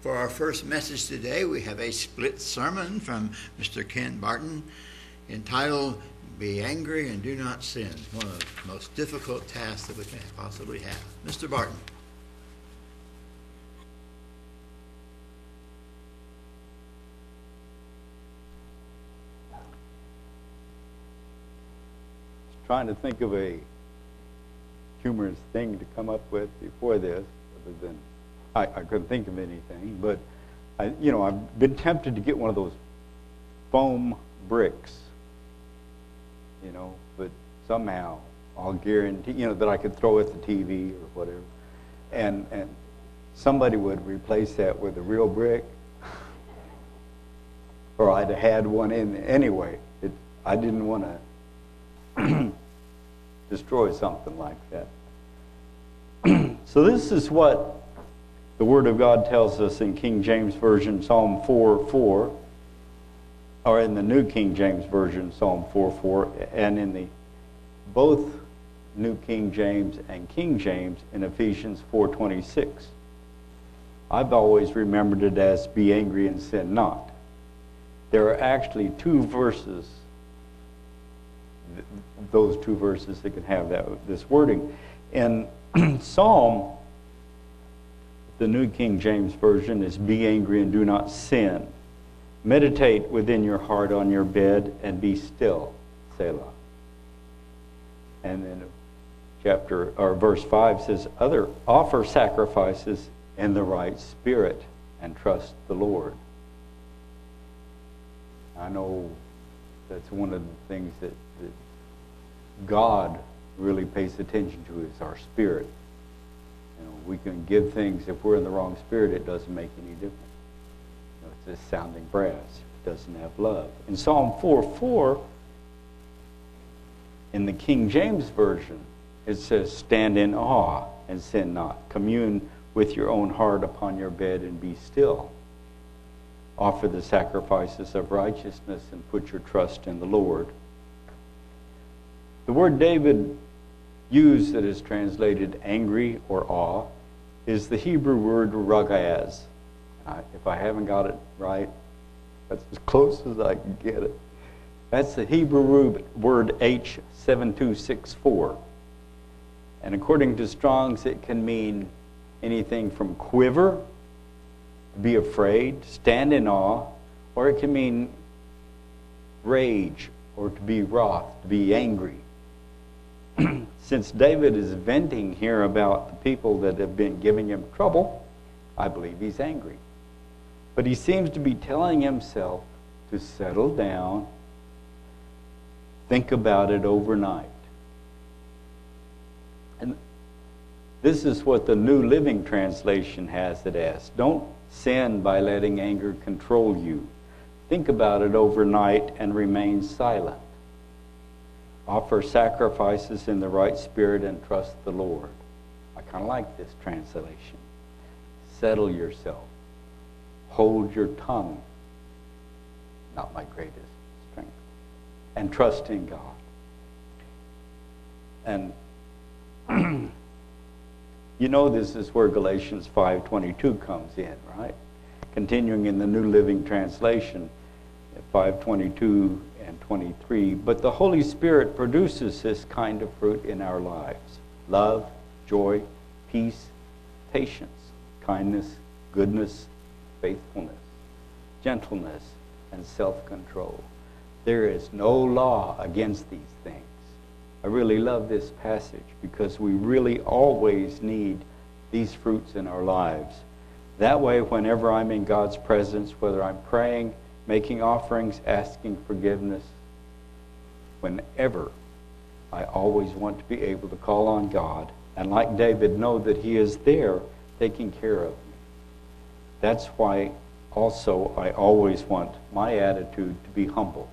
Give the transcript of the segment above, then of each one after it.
For our first message today, we have a split sermon from Mr. Ken Barton entitled Be Angry and Do Not Sin, one of the most difficult tasks that we can possibly have. Mr. Barton. trying to think of a humorous thing to come up with before this, other than I, I couldn't think of anything. But I, you know, I've been tempted to get one of those foam bricks, you know, but somehow I'll guarantee, you know, that I could throw at the TV or whatever, and and somebody would replace that with a real brick, or I'd have had one in anyway. It, I didn't want to destroy something like that. so, this is what the Word of God tells us in King James Version, Psalm 4 4, or in the New King James Version, Psalm 4 4, and in the both New King James and King James in Ephesians 4:26. I've always remembered it as be angry and sin not. There are actually two verses those two verses that can have that, this wording. In Psalm, the New King James Version is Be angry and do not sin. Meditate within your heart on your bed and be still, Selah. And then chapter or verse 5 says, Other offer sacrifices in the right spirit and trust the Lord. I know that's one of the things that God really pays attention to is our spirit. You know, we can give things, if we're in the wrong spirit, it doesn't make any difference. You know, it's just sounding brass. It doesn't have love. In Psalm 4 4, in the King James Version, it says, Stand in awe and sin not. Commune with your own heart upon your bed and be still. Offer the sacrifices of righteousness and put your trust in the Lord. The word David used that is translated angry or awe is the Hebrew word ragaz. Uh, if I haven't got it right, that's as close as I can get it. That's the Hebrew word H7264. And according to Strong's, it can mean anything from quiver, to be afraid, stand in awe, or it can mean rage or to be wroth, to be angry. since David is venting here about the people that have been giving him trouble, I believe he's angry. But he seems to be telling himself to settle down, think about it overnight. And this is what the New Living Translation has it as. Don't sin by letting anger control you. Think about it overnight and remain silent. Offer sacrifices in the right spirit and trust the Lord. I kind of like this translation. Settle yourself. Hold your tongue. Not my greatest strength. And trust in God. And you know this is where Galatians 5:22 comes in, right? Continuing in the New Living Translation, 522 and 23. But the Holy Spirit produces this kind of fruit in our lives love, joy, peace, patience, kindness, goodness, faithfulness, gentleness, and self control. There is no law against these things. I really love this passage because we really always need these fruits in our lives. That way, whenever I'm in God's presence, whether I'm praying, making offerings, asking forgiveness. Whenever I always want to be able to call on God and, like David, know that He is there taking care of me. That's why also I always want my attitude to be humble.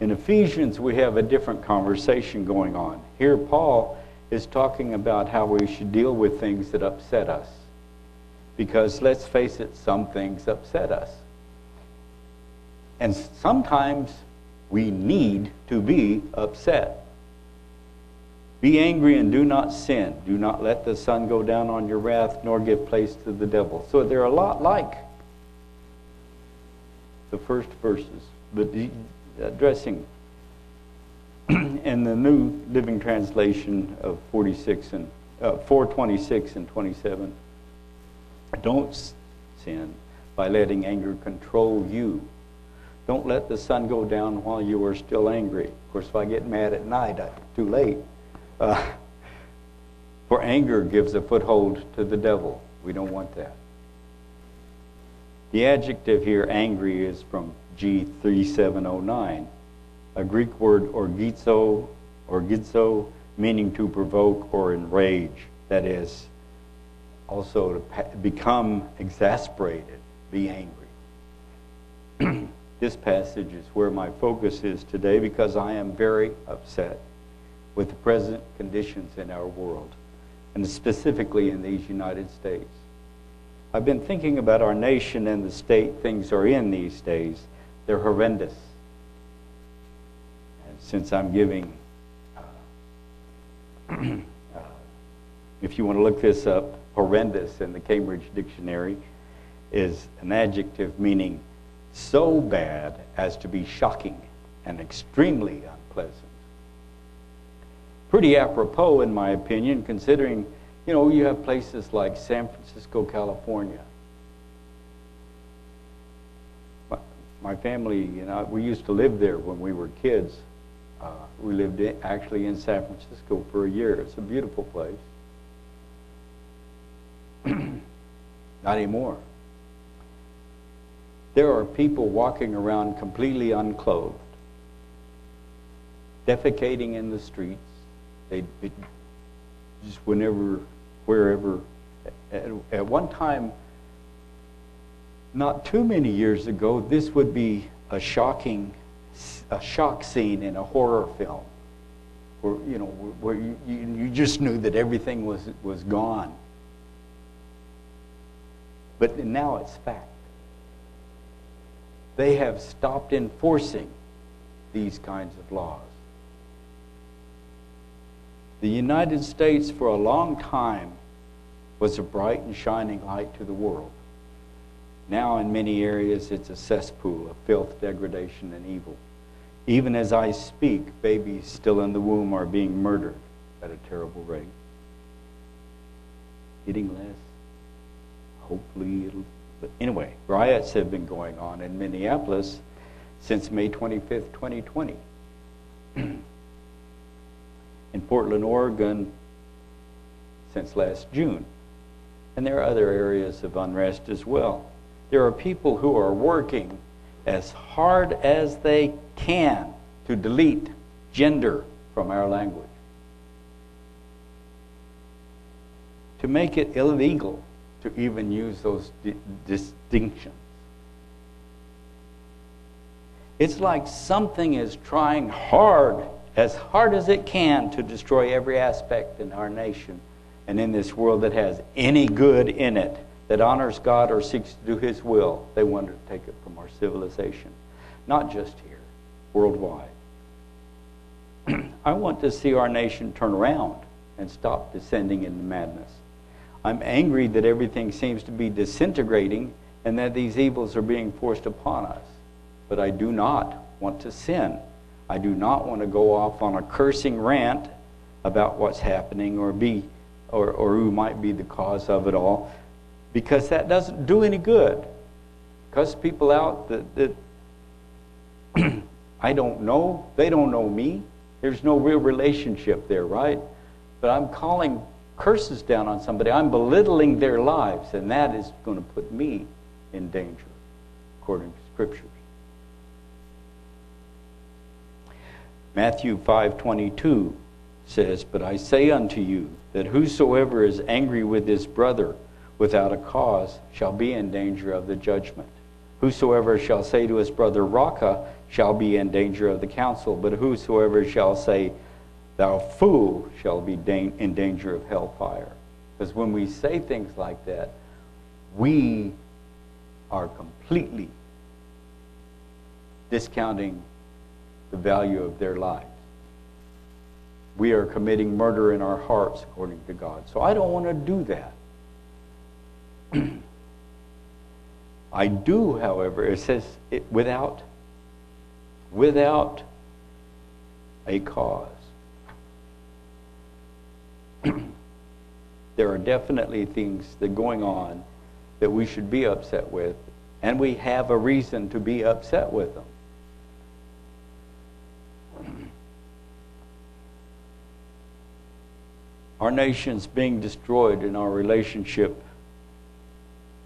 In Ephesians, we have a different conversation going on. Here, Paul is talking about how we should deal with things that upset us. Because let's face it, some things upset us. And sometimes we need to be upset. Be angry and do not sin. Do not let the sun go down on your wrath, nor give place to the devil. So they're a lot like the first verses, the addressing. in the New Living Translation of 46 and uh, 426 and 27. Don't sin by letting anger control you. Don't let the sun go down while you are still angry. Of course, if I get mad at night, I, too late. Uh, for anger gives a foothold to the devil. We don't want that. The adjective here, angry, is from G3709, a Greek word orgizo, orgizo, meaning to provoke or enrage. That is, also to become exasperated, be angry. this passage is where my focus is today because I am very upset with the present conditions in our world, and specifically in these United States. I've been thinking about our nation and the state things are in these days. They're horrendous. And since I'm giving, uh, uh, if you want to look this up, horrendous in the Cambridge Dictionary is an adjective meaning so bad as to be shocking and extremely unpleasant pretty apropos, in my opinion, considering, you know, you have places like San Francisco, California. My, family, you know, we used to live there when we were kids. Uh, we lived in, actually in San Francisco for a year. It's a beautiful place. Not anymore. There are people walking around completely unclothed, defecating in the streets, they just whenever, wherever. At, at one time, not too many years ago, this would be a shocking, a shock scene in a horror film, where you know where you, you just knew that everything was was gone. But now it's fact. They have stopped enforcing these kinds of laws. The United States, for a long time, was a bright and shining light to the world. Now, in many areas, it's a cesspool of filth, degradation, and evil. Even as I speak, babies still in the womb are being murdered at a terrible rate. Getting less. Hopefully, it'll. But anyway, riots have been going on in Minneapolis since May 25th, 2020. in Portland, Oregon since last June. And there are other areas of unrest as well. There are people who are working as hard as they can to delete gender from our language, to make it illegal to even use those di distinctions. It's like something is trying hard as hard as it can to destroy every aspect in our nation and in this world that has any good in it, that honors God or seeks to do His will. They want to take it from our civilization, not just here, worldwide. I want to see our nation turn around and stop descending into madness. I'm angry that everything seems to be disintegrating and that these evils are being forced upon us. But I do not want to sin. I do not want to go off on a cursing rant about what's happening or be or, or who might be the cause of it all because that doesn't do any good. Cuss people out that, that I don't know, they don't know me. There's no real relationship there, right? But I'm calling curses down on somebody. I'm belittling their lives, and that is going to put me in danger, according to scriptures. Matthew 5:22 says, "But I say unto you that whosoever is angry with his brother without a cause shall be in danger of the judgment. Whosoever shall say to his brother, Raca, shall be in danger of the council, but whosoever shall say, Thou fool, shall be in danger of hellfire. Because when we say things like that, we are completely discounting the value of their lives. we are committing murder in our hearts according to God. So I don't want to do that. I do, however, it says it, without without a cause. There are definitely things that are going on that we should be upset with, and we have a reason to be upset with them. Our nation's being destroyed and our relationship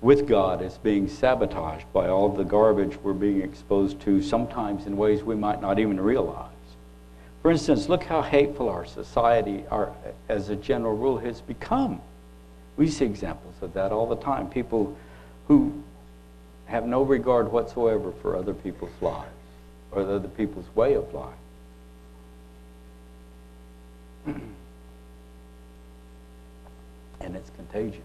with God is being sabotaged by all the garbage we're being exposed to, sometimes in ways we might not even realize. For instance, look how hateful our society, our, as a general rule, has become. We see examples of that all the time. People who have no regard whatsoever for other people's lives or other people's way of life. and it's contagious.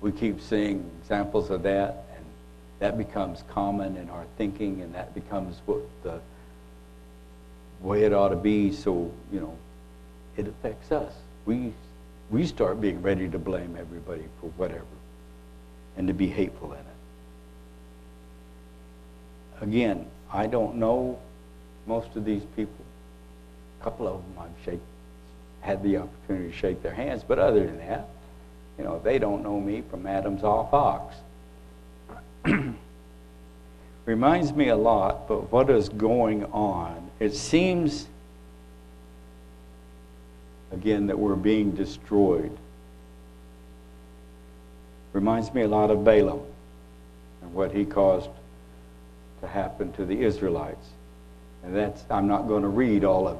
We keep seeing examples of that, and that becomes common in our thinking, and that becomes what the way it ought to be. So, you know, it affects us. We, we start being ready to blame everybody for whatever and to be hateful in it. Again, I don't know most of these people. A couple of them I've shake, had the opportunity to shake their hands, but other than that, you know, they don't know me from Adam's off ox. Reminds me a lot, but what is going on? It seems, again, that we're being destroyed. Reminds me a lot of Balaam and what he caused to happen to the Israelites. And that's, I'm not going to read all of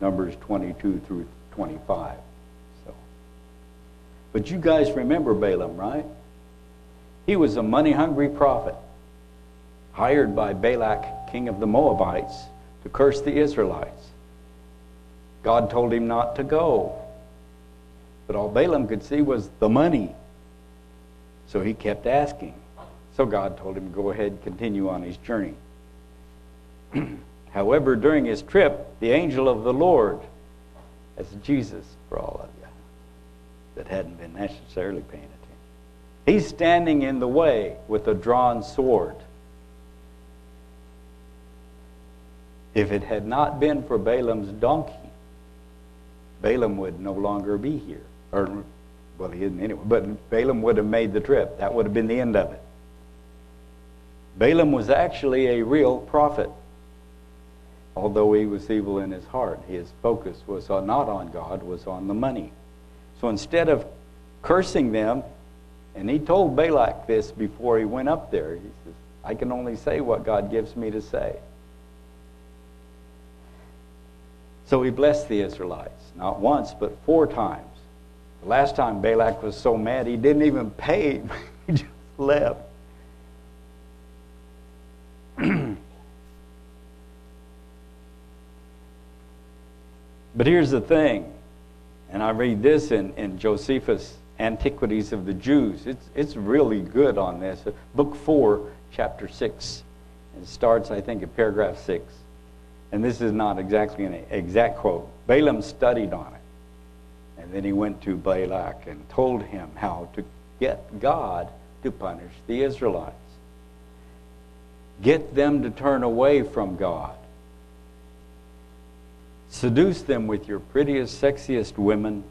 Numbers 22 through 25. So. But you guys remember Balaam, right? He was a money hungry prophet hired by Balak, king of the Moabites, to curse the Israelites. God told him not to go. But all Balaam could see was the money. So he kept asking. So God told him, go ahead continue on his journey. However, during his trip, the angel of the Lord, as Jesus for all of you that hadn't been necessarily paying attention, he's standing in the way with a drawn sword. If it had not been for Balaam's donkey, Balaam would no longer be here. Or, well, he isn't anyway, but Balaam would have made the trip. That would have been the end of it. Balaam was actually a real prophet. Although he was evil in his heart, his focus was not on God, was on the money. So instead of cursing them, and he told Balak this before he went up there, he says, I can only say what God gives me to say. So he blessed the Israelites, not once, but four times. The last time Balak was so mad, he didn't even pay, he just left. but here's the thing, and I read this in, in Josephus' Antiquities of the Jews. It's, it's really good on this. Book 4, chapter 6. It starts, I think, at paragraph 6. And this is not exactly an exact quote. Balaam studied on it. And then he went to Balak and told him how to get God to punish the Israelites. Get them to turn away from God. Seduce them with your prettiest, sexiest women.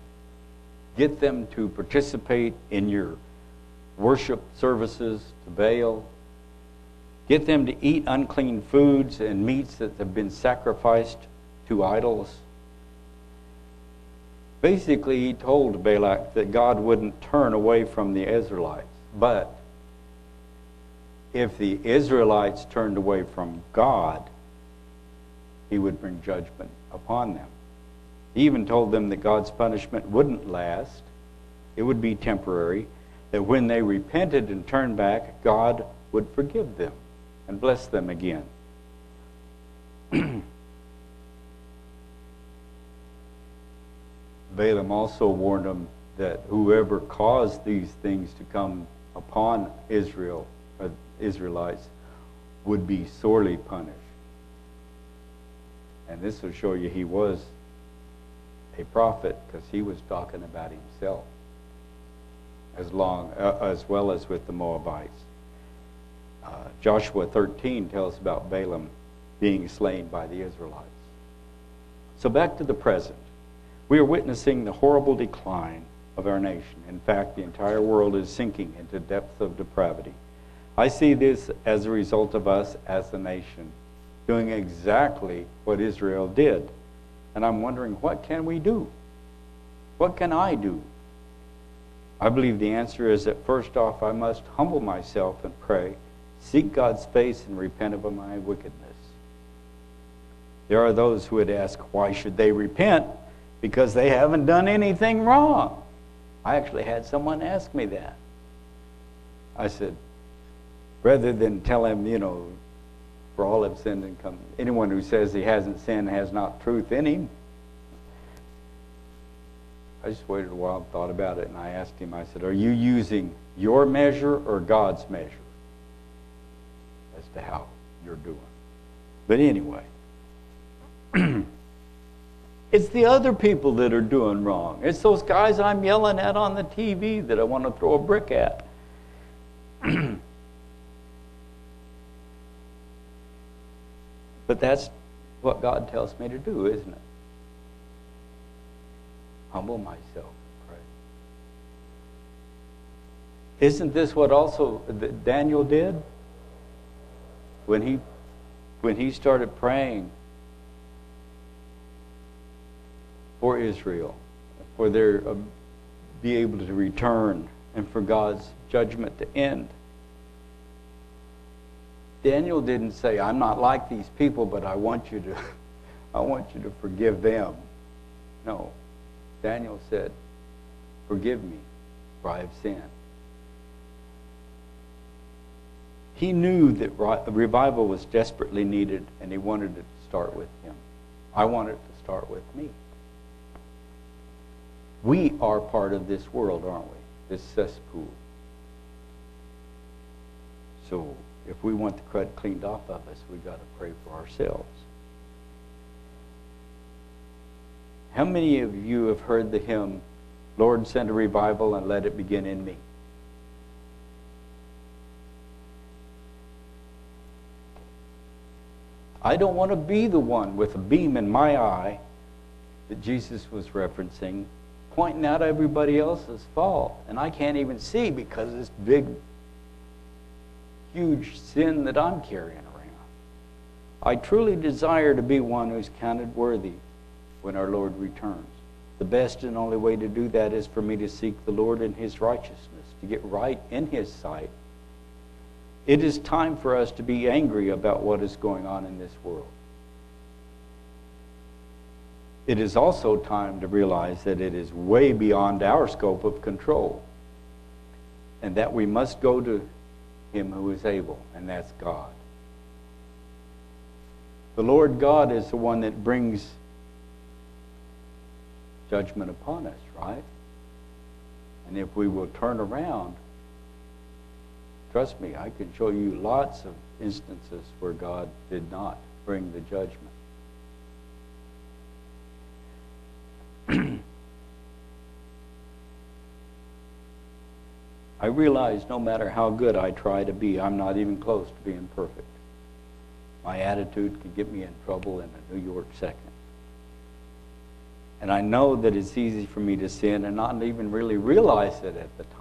Get them to participate in your worship services to Baal. Get them to eat unclean foods and meats that have been sacrificed to idols. Basically, he told Balak that God wouldn't turn away from the Israelites. But if the Israelites turned away from God, he would bring judgment upon them. He even told them that God's punishment wouldn't last, it would be temporary, that when they repented and turned back, God would forgive them and bless them again. Balaam also warned them that whoever caused these things to come upon Israel, or uh, Israelites, would be sorely punished. And this will show you he was a prophet because he was talking about himself as long uh, as well as with the Moabites. Uh, Joshua 13 tells about Balaam being slain by the Israelites. So back to the present. We are witnessing the horrible decline of our nation. In fact, the entire world is sinking into depths of depravity. I see this as a result of us as a nation doing exactly what Israel did. And I'm wondering, what can we do? What can I do? I believe the answer is that first off, I must humble myself and pray, seek God's face, and repent of my wickedness. There are those who would ask, why should they repent? Because they haven't done anything wrong. I actually had someone ask me that. I said, rather than tell him, you know, for all have sinned and come, anyone who says he hasn't sinned has not truth in him. I just waited a while and thought about it, and I asked him, I said, Are you using your measure or God's measure as to how you're doing? But anyway, it's the other people that are doing wrong. It's those guys I'm yelling at on the TV that I want to throw a brick at. but that's what God tells me to do, isn't it? humble myself. Isn't this what also Daniel did? When he, when he started praying for Israel, for their uh, be able to return, and for God's judgment to end. Daniel didn't say, I'm not like these people, but I want you to I want you to forgive them. No. Daniel said, Forgive me, for I have sinned. He knew that revival was desperately needed, and he wanted it to start with him. I want it to start with me. We are part of this world, aren't we? This cesspool. So if we want the crud cleaned off of us, we've got to pray for ourselves. How many of you have heard the hymn, Lord, send a revival and let it begin in me? I don't want to be the one with a beam in my eye that Jesus was referencing, pointing out everybody else's fault. And I can't even see because of this big, huge sin that I'm carrying around. I truly desire to be one who's counted worthy when our Lord returns. The best and only way to do that is for me to seek the Lord in His righteousness, to get right in His sight. It is time for us to be angry about what is going on in this world. It is also time to realize that it is way beyond our scope of control and that we must go to Him who is able, and that's God. The Lord God is the one that brings judgment upon us, right? And if we will turn around, trust me, I can show you lots of instances where God did not bring the judgment. I realize no matter how good I try to be, I'm not even close to being perfect. My attitude can get me in trouble in a New York second. And I know that it's easy for me to sin and not even really realize it at the time,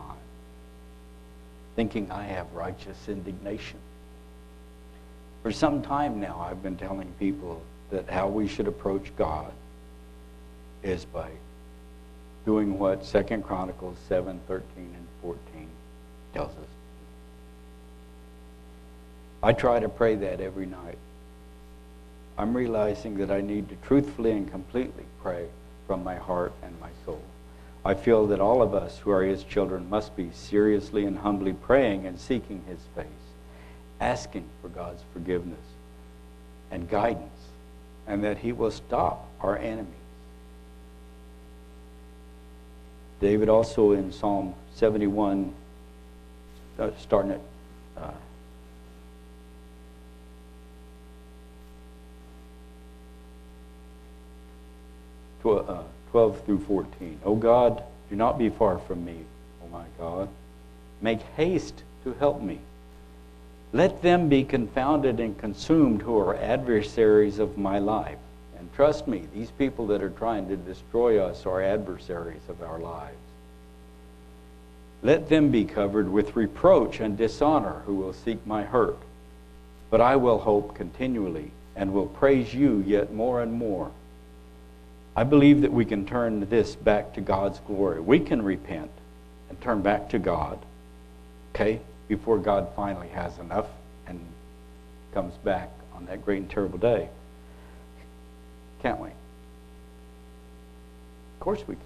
thinking I have righteous indignation. For some time now, I've been telling people that how we should approach God is by doing what Second Chronicles 7, 13, and 14 tells us. I try to pray that every night. I'm realizing that I need to truthfully and completely pray from my heart and my soul. I feel that all of us who are his children must be seriously and humbly praying and seeking his face, asking for God's forgiveness and guidance, and that he will stop our enemies. David also in Psalm 71, uh, starting at uh, 12 through 14. O God, do not be far from me, O my God. Make haste to help me. Let them be confounded and consumed who are adversaries of my life. And trust me, these people that are trying to destroy us are adversaries of our lives. Let them be covered with reproach and dishonor who will seek my hurt. But I will hope continually and will praise you yet more and more. I believe that we can turn this back to God's glory. We can repent and turn back to God, okay, before God finally has enough and comes back on that great and terrible day. Can't we? Of course we can.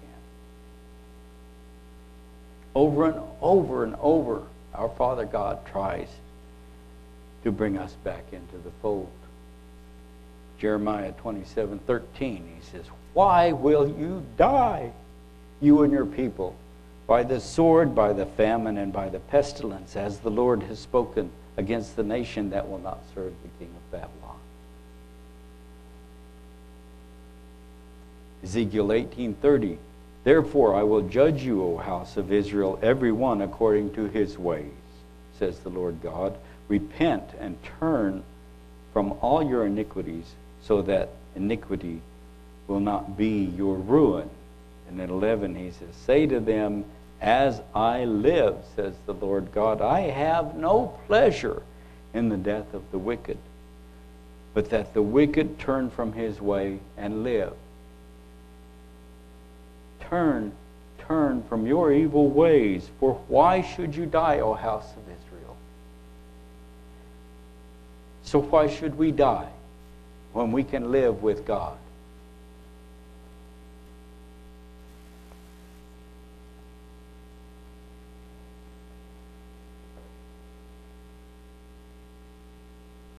Over and over and over, our Father God tries to bring us back into the fold. Jeremiah 27 13, he says, Why will you die, you and your people, by the sword, by the famine, and by the pestilence, as the Lord has spoken against the nation that will not serve the king of Babylon? Ezekiel 18:30 Therefore I will judge you, O house of Israel, every one according to his ways, says the Lord God. Repent and turn from all your iniquities, so that iniquity will not be your ruin. And in 11 he says, Say to them, As I live, says the Lord God, I have no pleasure in the death of the wicked, but that the wicked turn from his way and live. Turn, turn from your evil ways, for why should you die, O house of Israel? So why should we die when we can live with God?